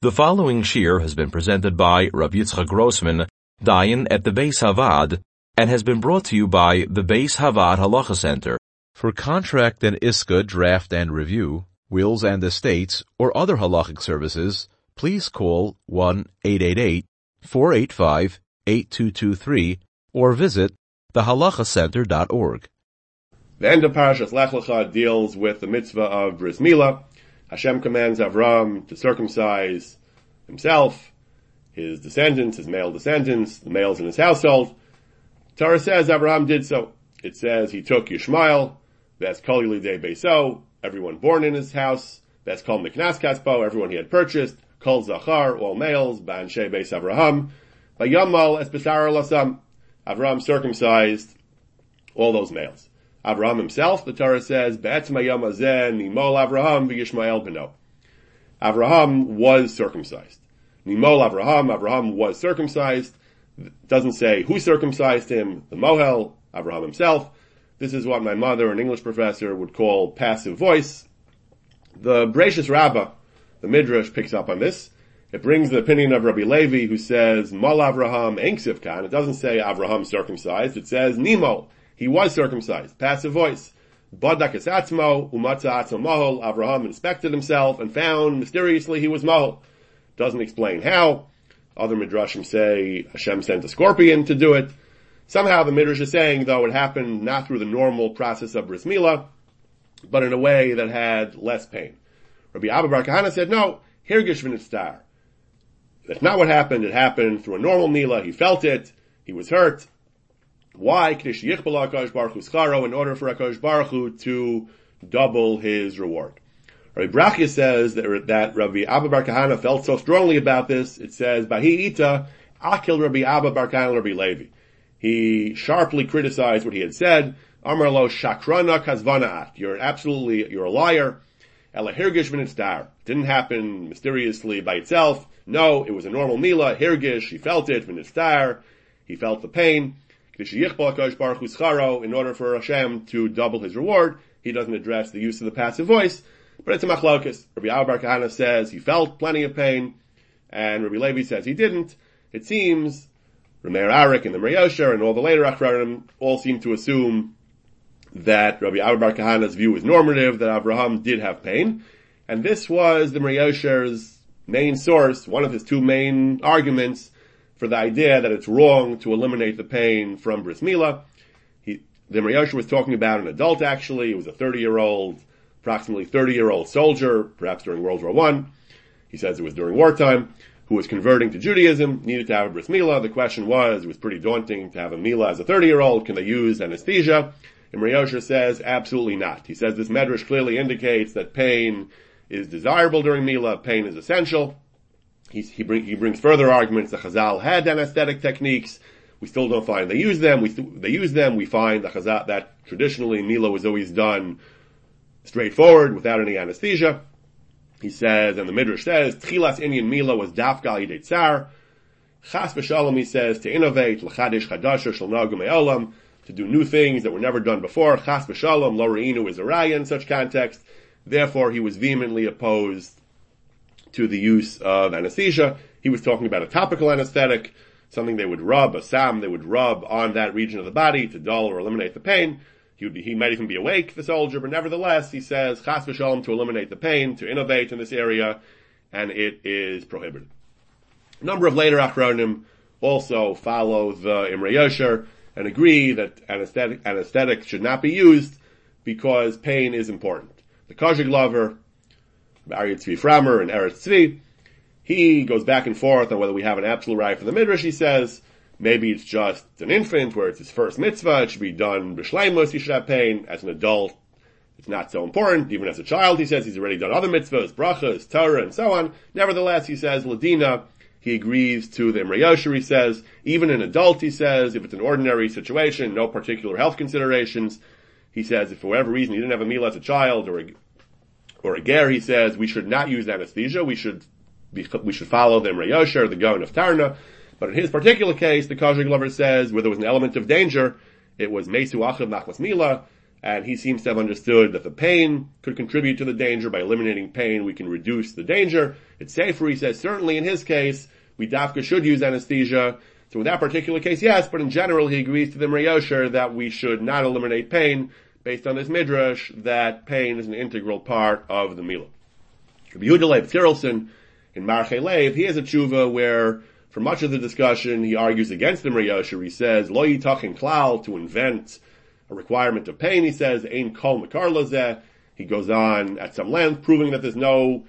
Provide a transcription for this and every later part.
The following shiur has been presented by Rabbi Yitzchak Grossman, Dayan at the Beis Havad, and has been brought to you by the Beis Havad Halacha Center. For contract and ISKA draft and review, wills and estates, or other halachic services, please call 1-888-485-8223 or visit thehalachacenter.org. The end of Parashas Lech Lecha deals with the mitzvah of Bris Milah. Hashem commands Avram to circumcise himself, his descendants, his male descendants, the males in his household. Torah says Abraham did so. It says he took Yishmael, that's Kol Yilidei Beiso, everyone born in his house, that's called Miknas Kaspo, everyone he had purchased, Kol Zachar, all males, Ba'anshe Beis Abraham, Vayamal Es Besar Lasam, Abraham circumcised all those males. Abraham himself, the Torah says, Be'etzma Yom Nimol Abraham v'Yishmael beno. Abraham was circumcised. Nimol Abraham, Abraham was circumcised. Doesn't say who circumcised him, the Mohel, Abraham himself. This is what my mother, an English professor, would call passive voice. The Bereshis Rabbah, the Midrash, picks up on this. It brings the opinion of Rabbi Levi, who says, Mol Abraham Enksiv Khan. It doesn't say Abraham circumcised, it says Nimo. He was circumcised. Passive voice. Badak atzmo, umatza atzmo mohol. Abraham inspected himself and found mysteriously he was mohol. Doesn't explain how. Other midrashim say Hashem sent a scorpion to do it. Somehow the midrash is saying, though, it happened not through the normal process of bris milah, but in a way that had less pain. Rabbi Abba Bar Kahana said, no, hirgish v'nitztar. That's not what happened. It happened through a normal milah. He felt it. He was hurt. Why? In order for Akash Baruch Hu to double his reward. Rabbi Brachia says that, that Rabbi Abba Bar Kahana felt so strongly about this, it says, Bahi Ita, Akil Rabbi Abba Bar Kahana Rabbi Levi. He sharply criticized what he had said. Amar lo shakrana kazvanaat. You're absolutely, you're a liar. Ela hirgish v'nitzdar. Didn't happen mysteriously by itself. No, it was a normal mila. Hirgish, he felt it. V'nitzdar. He felt the pain in order for Hashem to double his reward. He doesn't address the use of the passive voice, but it's a machlokas. Rabbi Abba Bar Kahana says he felt plenty of pain, and Rabbi Levi says he didn't. It seems Rameir Arik and the Imre Yosher and all the later Achrarim all seem to assume that Rabbi Abba Bar Kahana's view is normative, that Abraham did have pain, and this was the Imre Yosher's main source, one of his two main arguments for the idea that it's wrong to eliminate the pain from bris milah. He, the Mriyosha was talking about an adult actually. He was a 30 year old, approximately 30 year old soldier, perhaps during World War One. He says it was during wartime, who was converting to Judaism, needed to have a bris milah. The question was, it was pretty daunting to have a milah as a 30 year old. Can they use anesthesia? And Mriyosha says, absolutely not. He says this medrash clearly indicates that pain is desirable during milah, pain is essential. He, he, bring, he brings further arguments. The Chazal had anesthetic techniques. We still don't find they use them. We they use them. We find the Chazal that traditionally Mila was always done straightforward without any anesthesia. He says, and the Midrash says, Tchilas Indian Mila was dafka al tsar. Chas v'shalom, he says, to innovate, l'chadish chadasher shel olam, to do new things that were never done before. Chas v'shalom, lo is a raya in such context. Therefore, he was vehemently opposed to the use of anesthesia. He was talking about a topical anesthetic, something they would rub, a sam they would rub on that region of the body to dull or eliminate the pain. He would be, he might even be awake, the soldier, but nevertheless, he says, chas v'shalom to eliminate the pain, to innovate in this area, and it is prohibited. A number of later achronim also follow the Imre Yosher and agree that anesthetic, anesthetic should not be used because pain is important. The Kozhiglover, Aryeh Tzvi Frommer and Eretz Tzvi, he goes back and forth on whether we have an absolute right for the Midrash. He says, maybe it's just an infant where it's his first mitzvah, it should be done b'shleimus, he should have pain. As an adult, it's not so important. Even as a child, he says he's already done other mitzvahs, brachas, Torah, and so on. Nevertheless, he says, Ladina, he agrees to the Imre he says, even an adult, he says, if it's an ordinary situation, no particular health considerations, he says, if for whatever reason he didn't have a meal as a child or a, or a ger, he says we should not use anesthesia. We should be, we should follow the Yosher, the Gaon of Tarna. But in his particular case, the Kozhiglover says where there was an element of danger, it was Mesu Achav Machmas Mila. and he seems to have understood that the pain could contribute to the danger. By eliminating pain, we can reduce the danger. It's safer, he says. Certainly in his case, we dafka should use anesthesia. So in that particular case, yes, but in general, he agrees to the Imre Yosher that we should not eliminate pain based on this midrash that pain is an integral part of the milah. Rabbi Yehuda Tsirelson in Marche he has a tshuva where for much of the discussion he argues against the Imre Yosher. He says, lo yitachin klal, to invent a requirement of pain, he says, ain kol mekarlazeh. He goes on at some length, proving that there's no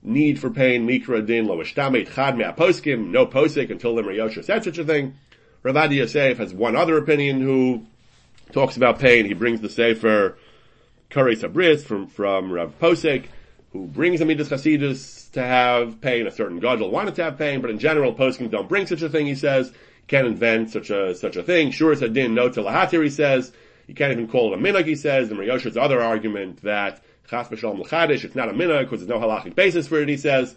need for pain, mikra din lo ishtamet chad poskim, no posik until the Imre Yosher said such a thing. Ravadi Yosef has one other opinion who talks about pain. He brings the Sefer Kari Sabris from, from Rav Posek, who brings the Midas to have pain. A certain Gadol wanted to have pain, but in general, poskim don't bring such a thing, he says. Can't invent such a, such a thing. Sure, it's a din, no lahatir, he says. You can't even call it a minhag, he says. The Riyosha's other argument that chas b'shalom l'chadish, it's not a minhag because there's no halachic basis for it, he says.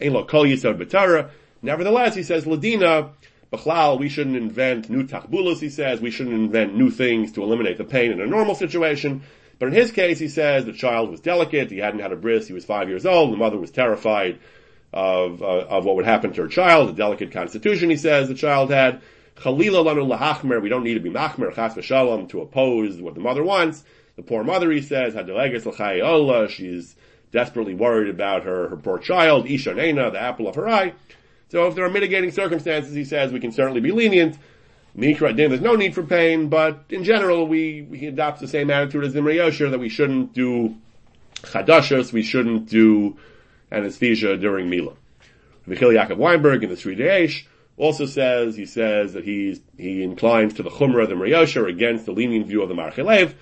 Ein lo kol yisod b'tara. Nevertheless, he says, ladina, B'chlal, we shouldn't invent new takbulas, he says. We shouldn't invent new things to eliminate the pain in a normal situation. But in his case, he says the child was delicate. He hadn't had a bris. He was five years old. The mother was terrified of, uh, of what would happen to her child. A delicate constitution, he says, the child had. Chalila lanu lahachmer. We don't need to be machmer chas v'shalom to oppose what the mother wants. The poor mother, he says, had delegas l'chayola. She's desperately worried about her, her poor child. Isha Nena, the apple of her eye. So if there are mitigating circumstances, he says, we can certainly be lenient. Mikra din, there's no need for pain, but in general, we, we adopt the same attitude as Imre Yosher that we shouldn't do chadashas, we shouldn't do anesthesia during Mila. Yechiel Yaakov Weinberg in the Seridei Eish also says, he says that he's, he inclines to the Chumrah the Yosher against the lenient view of the Marchelev.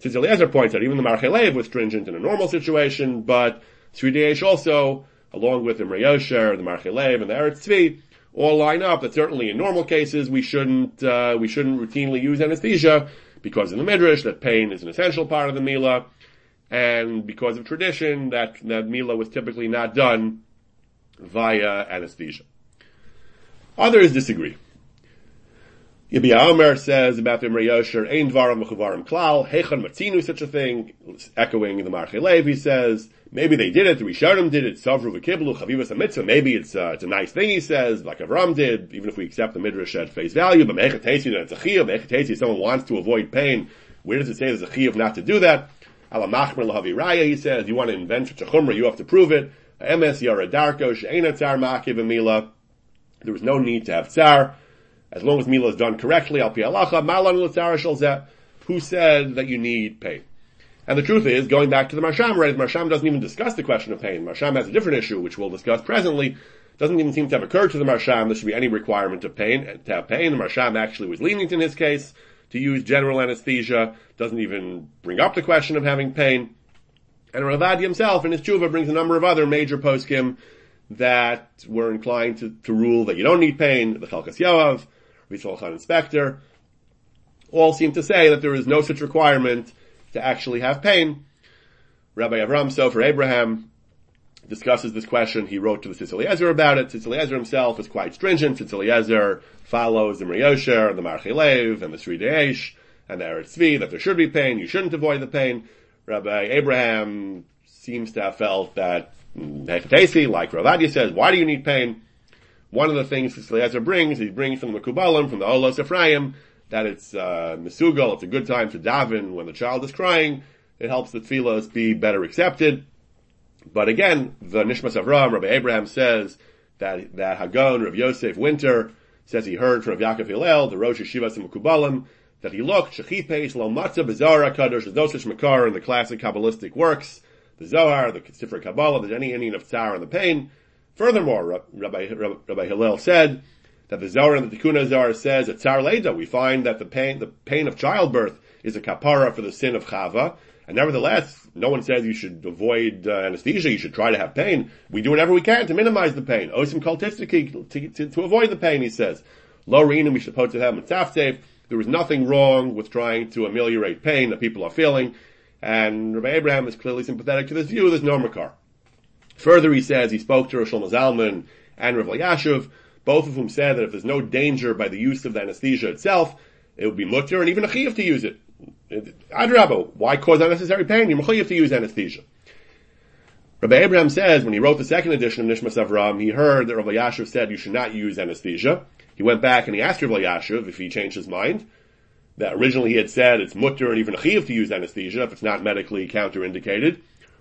Tzitz Eliezer points out, even the Marchelev was stringent in a normal situation, but Seridei Eish also along with the Imre Yosher, the Marchelev, and the Eretz Tzvi, all line up that certainly in normal cases we shouldn't, uh, we shouldn't routinely use anesthesia because in the Midrash that pain is an essential part of the Mila, and because of tradition that, that Mila was typically not done via anesthesia. Others disagree. Yabia Omer says about the Yosher, Ein Dvaram Mechuvarim Klal, Hechan Matzinu, such a thing, echoing the Marche he says, maybe they did it, the Rishonim did it, Savru V'Kiblu, Chavivas HaMitzvah, maybe it's, uh, it's a nice thing, he says, like Avram did, even if we accept the Midrash at face value, but Mechatesi, that it's a Chiyuv, Mechatesi, someone wants to avoid pain, where does it say there's a Chiyuv not to do that? Ala Machmer Lahavi Raya, he says, you want to invent such a Chumrah, you have to prove it. Emes Yaradarko, She'ena Tzar Makiv Mila, there was no need to have Tzar, as long as Mila is done correctly, al malan who said that you need pain? And the truth is, going back to the Maharsham, right, the Maharsham doesn't even discuss the question of pain. Maharsham has a different issue, which we'll discuss presently. Doesn't even seem to have occurred to the Maharsham there should be any requirement of pain, to have pain. The Maharsham actually was lenient in his case to use general anesthesia, doesn't even bring up the question of having pain. And Ravadi himself in his tshuva brings a number of other major poskim that were inclined to, to rule that you don't need pain, the Chalkas Yoav, Rishon Khan Inspector, all seem to say that there is no such requirement to actually have pain. Rabbi Avram Sofer Abraham discusses this question. He wrote to the Eliezer about it. Eliezer himself is quite stringent. Eliezer follows the Imre Yosher and the Marchelev and the Sri and the Eretz that there should be pain. You shouldn't avoid the pain. Rabbi Abraham seems to have felt that mm, Hekatesi, like Ravadia says, why do you need pain? One of the things that Eliezer brings, he brings from the Kubalim, from the Olos Ephraim, that it's uh, Mesugal, it's a good time to daven when the child is crying. It helps the tefillos be better accepted. But again, the Nishmas Avram, Rabbi Abraham says that, that Hagon, Rav Yosef Winter, says he heard from Rav Yaakov Hillel, the Rosh Yeshivas and Mekubalim, that he looked, Shechipesh, Lo Matzah, Bezara Kadosh, such Makar in the classic Kabbalistic works, the Zohar, the Sifra Kabbalah, the any Indian of Tzar and the pain. Furthermore, Rabbi, Rabbi Hillel said that the Zohar and the Tikkun Zohar says at Tzar Leda, we find that the pain, the pain of childbirth is a kapara for the sin of Chava, and nevertheless, no one says you should avoid uh, anesthesia, you should try to have pain. We do whatever we can to minimize the pain. Osim kultistiki, to, to, to avoid the pain, he says. Lo to have mitzaftev. There is nothing wrong with trying to ameliorate pain that people are feeling, and Rabbi Abraham is clearly sympathetic to this view, there's no makar. Further, he says he spoke to Rosh Zalman and Rav Elyashiv, both of whom said that if there's no danger by the use of the anesthesia itself, it would be mutter and even a chiyuv to use it. Adrabo, why cause unnecessary pain? You're have to use anesthesia. Rabbi Abraham says when he wrote the second edition of Nishmas Avram, he heard that Rabbi Elyashiv said you should not use anesthesia. He went back and he asked Rabbi Elyashiv if he changed his mind. That originally he had said it's mutter and even a chiv to use anesthesia if it's not medically counterindicated.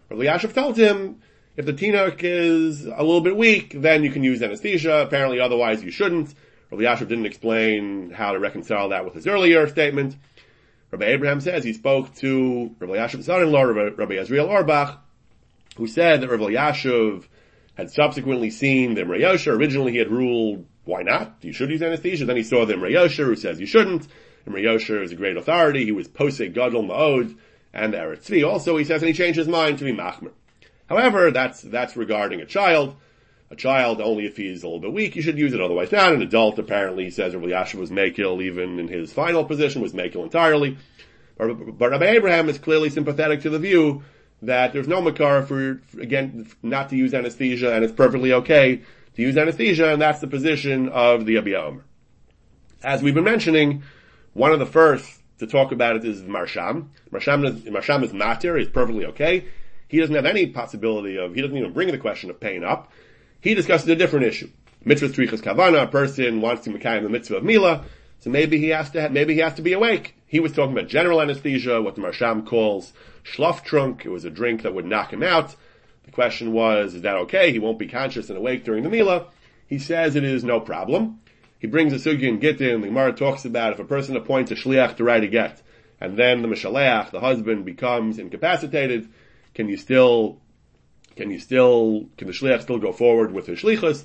Rabbi Elyashiv told him if the tinuk is a little bit weak, then you can use anesthesia. Apparently otherwise you shouldn't. Rabbi Elyashiv didn't explain how to reconcile that with his earlier statement. Rabbi Abraham says he spoke to Rabbi Elyashiv's son-in-law, Rabbi, Rabbi Azriel Auerbach, who said that Rabbi Elyashiv had subsequently seen the Imre Originally he had ruled, why not? You should use anesthesia. Then he saw the Imre who says you shouldn't. Imre is a great authority. He was posek gadol ma'od and Eretz. Also, he says, and he changed his mind to be machmer. However, that's, that's regarding a child. A child, only if he's a little bit weak, you should use it, otherwise not. An adult, apparently, says Rabbi Yasha was makil, even in his final position, was makil entirely. But, but Rabbi Abraham is clearly sympathetic to the view that there's no makar for, again, not to use anesthesia, and it's perfectly okay to use anesthesia, and that's the position of the Abiyah. As we've been mentioning, one of the first to talk about it is Maharsham. Maharsham is, Maharsham is matir, he's perfectly okay. He doesn't have any possibility of, he doesn't even bring the question of pain up. He discusses a different issue. Mitzvah Tzrichas Kavana, a person wants to make in the mitzvah of Mila, so maybe he has to, have, maybe he has to be awake. He was talking about general anesthesia, what the Maharsham calls trunk. It was a drink that would knock him out. The question was, is that okay? He won't be conscious and awake during the Mila. He says it is no problem. He brings a sugi and get in. The Gemara talks about if a person appoints a shliach to write a get, and then the mishaleach, the husband, becomes incapacitated, can you still, can you still, can the shliach still go forward with his shlichus?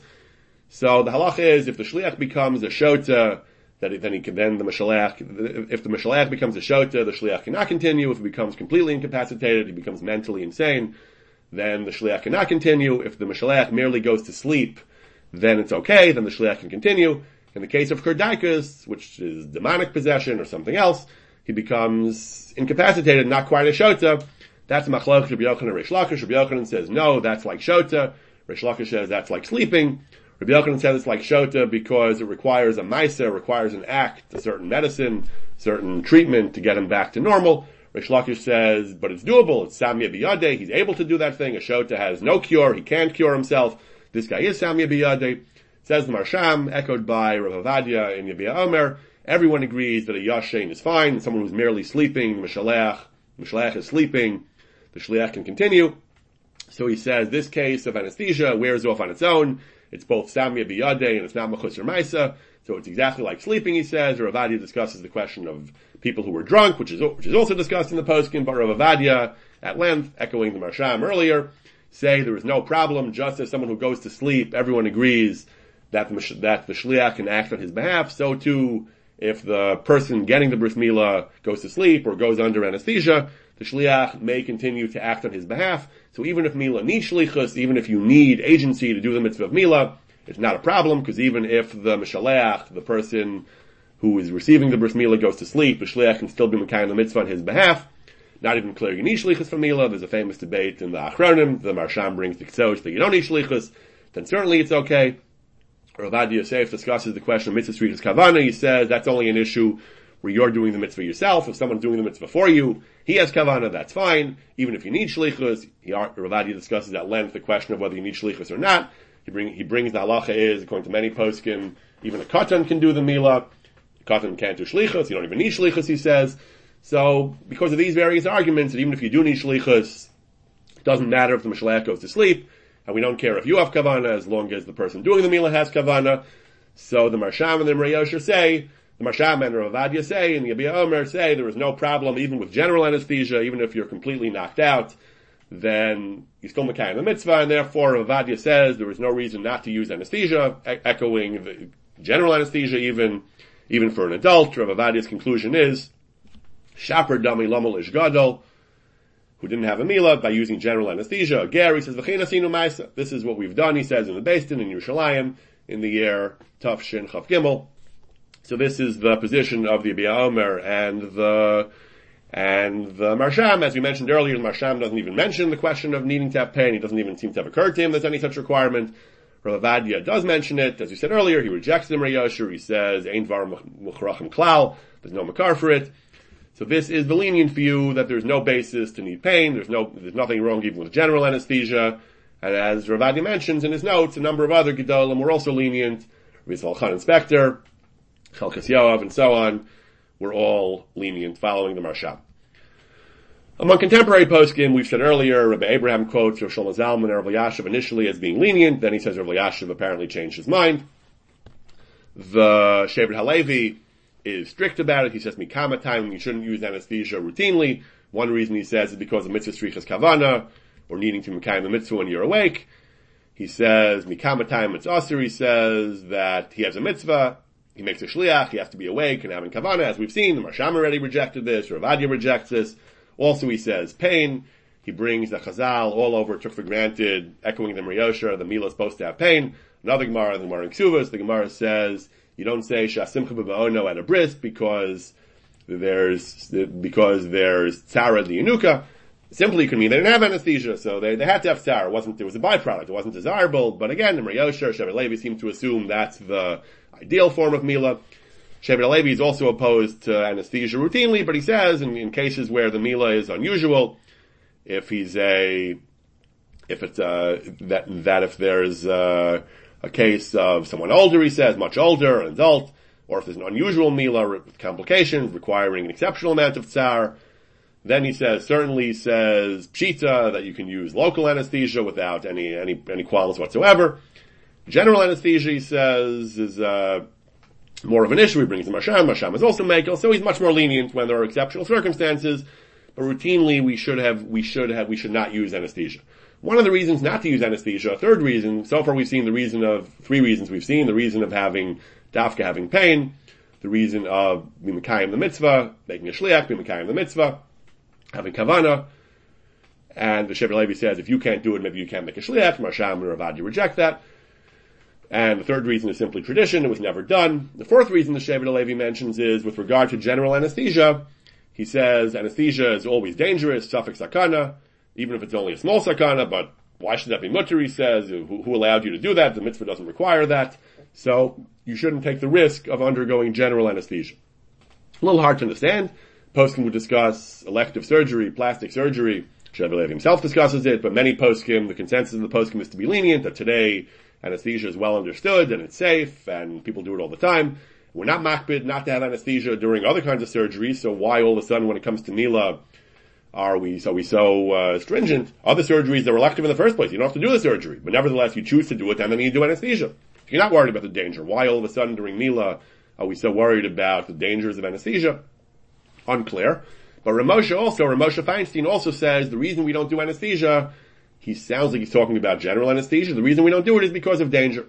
So the halacha is if the shliach becomes a shota, that then he can then the mishaleach, if the mishaleach becomes a shota, the shliach cannot continue. If he becomes completely incapacitated, he becomes mentally insane, then the shliach cannot continue. If the mishaleach merely goes to sleep, then it's okay, then the shliach can continue. In the case of Kordiakos, which is demonic possession or something else, he becomes incapacitated, not quite a shota. That's machlok Rabbi Yochanan and Reish Lakish. Rabbi Yochanan says, no, that's like shota. Reish Lakish says that's like sleeping. Rabbi Yochanan says it's like shota because it requires a maisa, requires an act, a certain medicine, certain treatment to get him back to normal. Reish Lakish says, but it's doable. It's Samya Biyade. He's able to do that thing. A shota has no cure. He can't cure himself. This guy is Samya Biyade. Says the Maharsham, echoed by Rav Avadia in Yabia Omer, everyone agrees that a Yashin is fine, someone who's merely sleeping, the Mishalech, is sleeping, the Shliach can continue. So he says this case of anesthesia wears off on its own. It's both Samya Biyade and it's not Machus or. So it's exactly like sleeping, he says. Rav Avadia discusses the question of people who were drunk, which is, which is also discussed in the poskin, but Rav Avadia, at length, echoing the Maharsham earlier, say there is no problem, just as someone who goes to sleep, everyone agrees that the, that the shliach can act on his behalf. So too, if the person getting the bris milah goes to sleep or goes under anesthesia, the shliach may continue to act on his behalf. So even if milah needs shlichus, even if you need agency to do the mitzvah of milah, it's not a problem because even if the mishaleach, the person who is receiving the bris milah goes to sleep, the shliach can still be mekayim the mitzvah on his behalf. Not even clear you need shlichus for milah. There's a famous debate in the Achronim. The Maharsham brings the ksos that you don't need shlichus. Then certainly it's okay. Ravad Yosef discusses the question of mitzvah readers kavana. He says that's only an issue where you're doing the mitzvah yourself. If someone's doing the mitzvah for you, he has kavana, that's fine. Even if you need shlichus, Ravadia discusses at length the question of whether you need shlichus or not. He, bring, he brings the halacha is, according to many poskim, even a katan can do the milah. Katan can't do shlichus. You don't even need shlichus, he says. So, because of these various arguments, that even if you do need shlichus, it doesn't matter if the mishlech goes to sleep and we don't care if you have kavana as long as the person doing the milah has kavana. So the Maharsham and the Imre Yosher say, the Maharsham and Ravadia say, and the Yabia Omer say there is no problem even with general anesthesia, even if you're completely knocked out, then you still Makai the mitzvah, and therefore Ravadia says there is no reason not to use anesthesia, e- echoing general anesthesia even, even for an adult. Ravadia's conclusion is, Shaper Dami Lamal Ish Gadol, who didn't have a mila by using general anesthesia. Gary says, This is what we've done, he says, in the Basin in Yerushalayim in the year Tafshin Chav Gimel. So this is the position of the Yabia Omer and the and the Maharsham, as we mentioned earlier, the Maharsham doesn't even mention the question of needing to have pain. He doesn't even seem to have occurred to him there's any such requirement. Rav Avadia does mention it. As we said earlier, he rejects the Yosher. He says, Ein var klal. There's no makar for it. So this is the lenient view that there's no basis to need pain. There's no, there's nothing wrong even with general anesthesia. And as Ravadi mentions in his notes, a number of other Gedolim were also lenient. Rizal Khan Inspector, Chalkas Yoav, and so on, were all lenient following the Marsha. Among contemporary poskim, we've said earlier, Rabbi Abraham quotes Rosh Zalman and Rabbi Elyashiv initially as being lenient, then he says Rabbi Elyashiv apparently changed his mind. The Shevet Halevi is strict about it. He says mikama time you shouldn't use anesthesia routinely. One reason he says is because of mitzvah strichas kavana, or needing to mikayim the mitzvah when you're awake. He says mikama time it's aser. He says that he has a mitzvah. He makes a shliach. He has to be awake and having kavana. As we've seen, the Maharsham already rejected this. Ravadia rejects this. Also, he says pain. He brings the Chazal all over, took for granted, echoing the Mariyosha, the Mila is supposed to have pain. Another Gemara, the Gemara in Ksuvas, the Gemara says, you don't say Shasimcha b'ma'ono at a bris because there's, because there's Tzara the Yanuka. Simply could mean they didn't have anesthesia, so they, they had to have Tzara. It wasn't, it was a byproduct. It wasn't desirable. But again, the Mariyosha, Shevet Levi seem to assume that's the ideal form of Mila. Shevet Levi is also opposed to anesthesia routinely, but he says in, in cases where the Mila is unusual, if he's a, if it's, uh, that, that if there's, uh, a case of someone older, he says, much older, an adult, or if there's an unusual Mila with complications requiring an exceptional amount of tsar, then he says, certainly says, pshita, that you can use local anesthesia without any, any, any qualms whatsoever. General anesthesia, he says, is, uh, more of an issue. He brings the Masham. Masham is also Mekel, so he's much more lenient when there are exceptional circumstances. But routinely, we should have, we should have, we should not use anesthesia. One of the reasons not to use anesthesia, a third reason, so far we've seen the reason of, three reasons we've seen, the reason of having, dafka having pain, the reason of Mimakayim the mitzvah, making a shliach, Mimakayim the mitzvah, having kavana, and the Shevet Levi says, if you can't do it, maybe you can't make a shliach, Maharsham and Ravadi reject that. And the third reason is simply tradition. It was never done. The fourth reason the Shevet Levi mentions is with regard to general anesthesia. He says anesthesia is always dangerous, suffix sakana, even if it's only a small sakana, but why should that be mutter? He says, who, who allowed you to do that? The mitzvah doesn't require that. So you shouldn't take the risk of undergoing general anesthesia. A little hard to understand. Poskim would discuss elective surgery, plastic surgery. Shevet himself discusses it, but many poskim, the consensus of the poskim is to be lenient, that today anesthesia is well understood and it's safe and people do it all the time. We're not makbid not to have anesthesia during other kinds of surgeries, so why all of a sudden when it comes to Mila are we so we so uh, stringent? Other surgeries that were elective in the first place, you don't have to do the surgery, but nevertheless you choose to do it and then you do anesthesia. If you're not worried about the danger, why all of a sudden during Mila are we so worried about the dangers of anesthesia? Unclear. But Ramosha also, Ramosha Feinstein also says the reason we don't do anesthesia he sounds like he's talking about general anesthesia. The reason we don't do it is because of danger.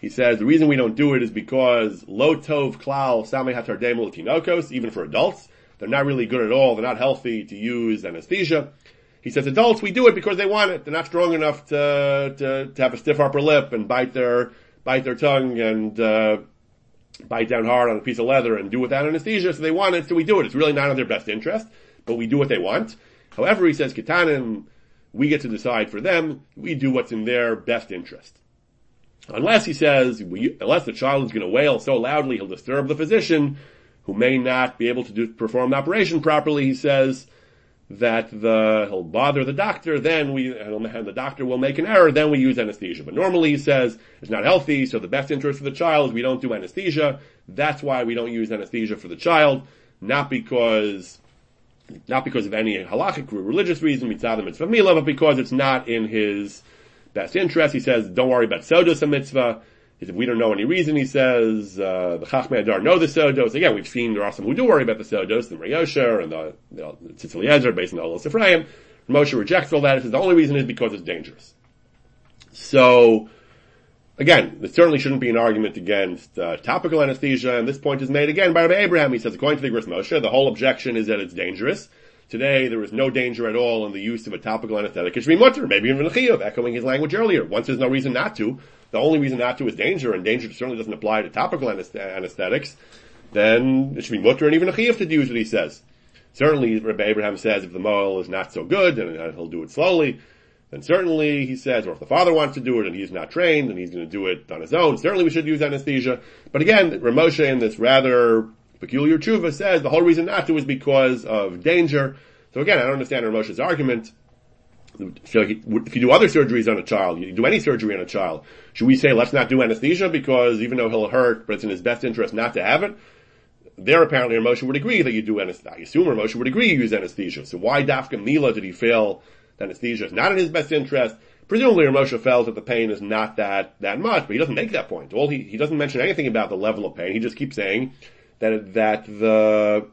He says the reason we don't do it is because low tov klal samei hatardem even for adults, they're not really good at all. They're not healthy to use anesthesia. He says adults, we do it because they want it. They're not strong enough to, to, to have a stiff upper lip and bite their, bite their tongue and, uh, bite down hard on a piece of leather and do without anesthesia, so they want it, so we do it. It's really not in their best interest, but we do what they want. However, he says, Kitanim, we get to decide for them. We do what's in their best interest. Unless he says, we, unless the child is going to wail so loudly he'll disturb the physician, who may not be able to do, perform the operation properly, he says that the, he'll bother the doctor, then we, and the doctor will make an error, then we use anesthesia. But normally he says it's not healthy, so the best interest of the child is we don't do anesthesia. That's why we don't use anesthesia for the child, not because not because of any halachic or religious reason, mitzvah mitzvah milah, but because it's not in his best interest. He says, don't worry about sodos a mitzvah. He said, we don't know any reason, he says, uh, the Chachmei Adar know the sodos. Again, we've seen there are some who do worry about the sodos, the Riyosher and the, you know, Tzitz based on the Olos Ephraim. Moshe rejects all that. He says the only reason is because it's dangerous. So, again, there certainly shouldn't be an argument against uh, topical anesthesia, and this point is made again by Rabbi Abraham. He says, according to the Igros Moshe, the whole objection is that it's dangerous. Today, there is no danger at all in the use of a topical anesthetic. It should be mutter, maybe even chiyuv, echoing his language earlier. Once there's no reason not to, the only reason not to is danger, and danger certainly doesn't apply to topical anesthetics, then it should be mutter and even a chiyuv to use what he says. Certainly, Rabbi Abraham says if the mohel is not so good, and he'll do it slowly, then certainly he says, or if the father wants to do it and he's not trained and he's going to do it on his own, certainly we should use anesthesia. But again, Ramosha in this rather Peculiar tshuva says the whole reason not to is because of danger. So again, I don't understand Moshe's argument. So if you do other surgeries on a child, you do any surgery on a child, should we say let's not do anesthesia because even though he'll hurt, but it's in his best interest not to have it? There apparently Moshe would agree that you do anesthesia. I assume Moshe would agree you use anesthesia. So why Dafka Mila did he fail anesthesia is not in his best interest? Presumably Moshe felt that the pain is not that, that much, but he doesn't make that point. All he, he doesn't mention anything about the level of pain. He just keeps saying that, that the,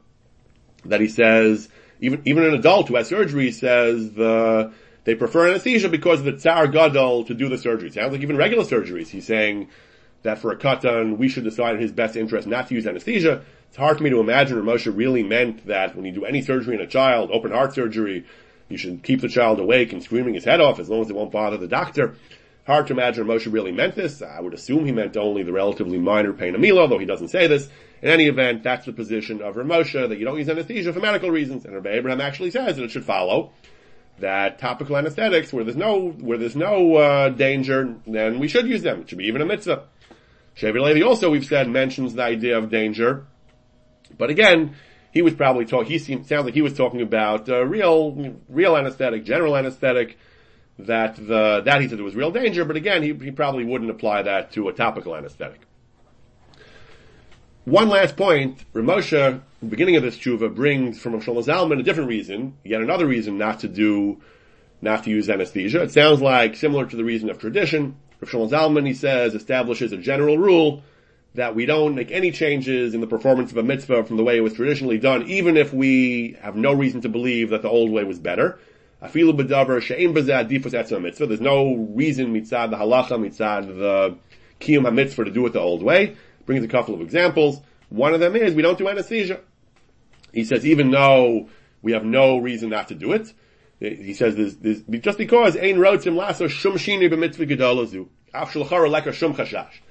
that he says, even, even an adult who has surgery says the, they prefer anesthesia because of the tsar gadol to do the surgery. Sounds like even regular surgeries. He's saying that for a katan, we should decide in his best interest not to use anesthesia. It's hard for me to imagine Ramosha really meant that when you do any surgery in a child, open heart surgery, you should keep the child awake and screaming his head off as long as it won't bother the doctor. Hard to imagine Moshe really meant this. I would assume he meant only the relatively minor pain of Mila, though he doesn't say this. In any event, that's the position of Ramosha, that you don't use anesthesia for medical reasons. And Rabbi Abraham actually says that it should follow that topical anesthetics, where there's no, where there's no, uh, danger, then we should use them. It should be even a mitzvah. Shevi Levi also, we've said, mentions the idea of danger. But again, he was probably talking, he seemed, sounds like he was talking about, uh, real, real anesthetic, general anesthetic, that the, that he said there was real danger, but again, he, he probably wouldn't apply that to a topical anesthetic. One last point, Ramosha, the beginning of this tshuva, brings from Shlomo Zalman a different reason, yet another reason not to do, not to use anesthesia. It sounds like similar to the reason of tradition. Shlomo Zalman, he says, establishes a general rule that we don't make any changes in the performance of a mitzvah from the way it was traditionally done, even if we have no reason to believe that the old way was better. Afilu b'davar she'im b'zeh adifus mitzvah. There's no reason mitzad the halacha, mitzad the kiyum ha-mitzvah to do it the old way brings a couple of examples. One of them is we don't do anesthesia. He says even though we have no reason not to do it, he says there's, there's just because ein rotzim laso shum shini b'mitzvah gedolazu af shalachara leka shum chashash.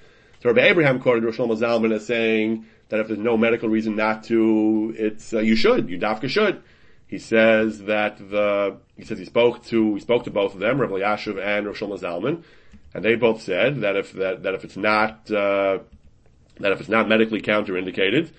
So Rabbi Abraham quoted Rosh Zalman as saying that if there's no medical reason not to, it's uh, you should, you dafka should. He says that the he says he spoke to he spoke to both of them, Rabbi Elyashiv and Rosh Zalman, and they both said that if that, that if it's not uh, that if it's not medically counterindicated,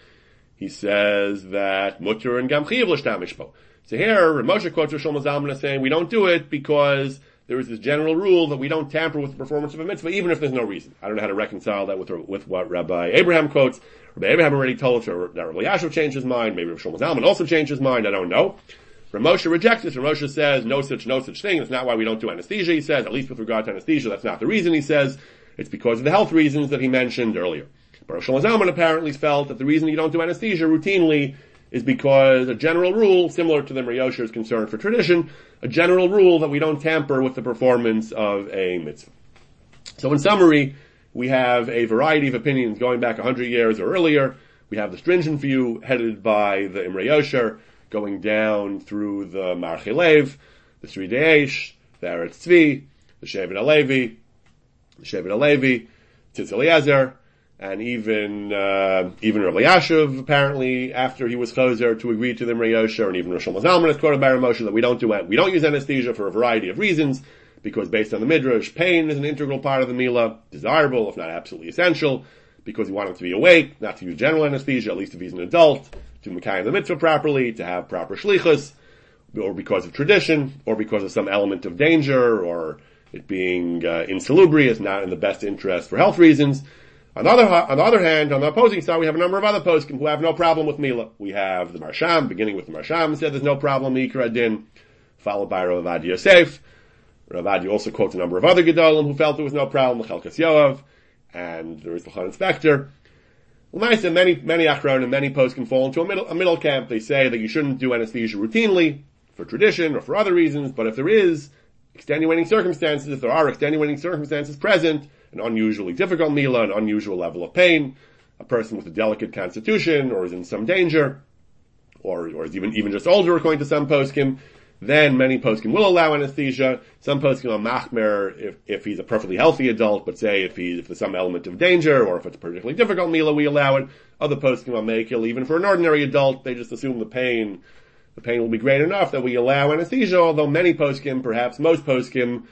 he says that mutter and gam chiyav l'shtamishpo. So here, Moshe quotes Rosh Zalman saying we don't do it because there is this general rule that we don't tamper with the performance of a mitzvah, even if there's no reason. I don't know how to reconcile that with with what Rabbi Abraham quotes. Rabbi Abraham already told us that Rabbi Elyashiv changed his mind. Maybe Rosh Zalman also changed his mind. I don't know. Ramosha rejects this. Ramosha says no such no such thing. That's not why we don't do anesthesia. He says at least with regard to anesthesia, that's not the reason. He says it's because of the health reasons that he mentioned earlier. But Rosh Zalman apparently felt that the reason you don't do anesthesia routinely is because a general rule, similar to the Yosher's concern for tradition, a general rule that we don't tamper with the performance of a mitzvah. So in summary, we have a variety of opinions going back 100 years or earlier. We have the stringent view headed by the Imre Yosher, going down through the Marchilev, the Seridei Eish, the Eretz Tzvi, the Shevet Halevi, the Shevet Halevi, Tzitz Eliezer, and even uh, even Rabbi Elyashiv apparently after he was chozer to agree to the Yosher, and even Rosh Zalman is quoted by Ramosha that we don't do we don't use anesthesia for a variety of reasons because based on the midrash, pain is an integral part of the mila, desirable if not absolutely essential, because you want him to be awake, not to use general anesthesia, at least if he's an adult, to mekayim the mitzvah properly, to have proper shlichus, or because of tradition, or because of some element of danger, or it being uh, insalubrious, not in the best interest for health reasons. On the, other, on the other hand, on the opposing side, we have a number of other poskim who have no problem with Mila. We have the Maharsham, beginning with the Maharsham, said there's no problem, Ikra Din, followed by Rav Avad Yosef. Rav Avad also quotes a number of other Gedolim who felt there was no problem, Chelkas Yoav, and there is the Chan Inspector. And many, many Achron and many poskim fall into a middle, a middle camp. They say that you shouldn't do anesthesia routinely, for tradition or for other reasons, but if there is extenuating circumstances, if there are extenuating circumstances present, an unusually difficult mila, an unusual level of pain, a person with a delicate constitution, or is in some danger, or, or is even, even just older according to some poskim, then many poskim will allow anesthesia. Some poskim are machmer if, if he's a perfectly healthy adult, but say if he, if there's some element of danger, or if it's a particularly difficult mila, we allow it. Other poskim are makil, even for an ordinary adult, they just assume the pain, the pain will be great enough that we allow anesthesia, although many poskim, perhaps most poskim,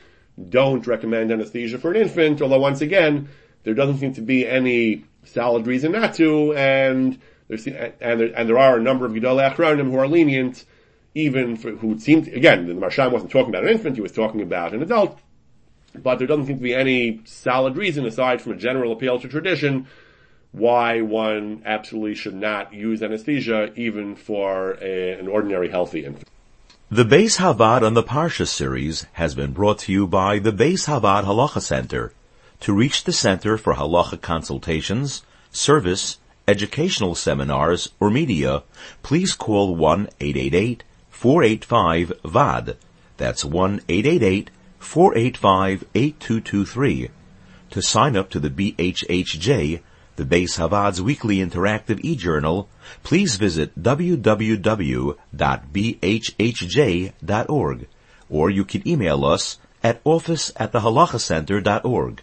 don't recommend anesthesia for an infant, although once again, there doesn't seem to be any solid reason not to, and There's, and there, and there are a number of Gedolei Achronim who are lenient, even for, who seem again, the Marshan wasn't talking about an infant, he was talking about an adult, but there doesn't seem to be any solid reason aside from a general appeal to tradition why one absolutely should not use anesthesia even for a, an ordinary healthy infant. The Beis Havad on the Parsha series has been brought to you by the Beis Havad Halacha Center. To reach the Center for Halacha consultations, service, educational seminars, or media, please call 1-888-485-VAD. That's 1-888-485-8223. To sign up to the BHHJ, the Beis Havad's weekly interactive e-journal, please visit www.bhhj.org, or you can email us at office at thehalakhacenter.org.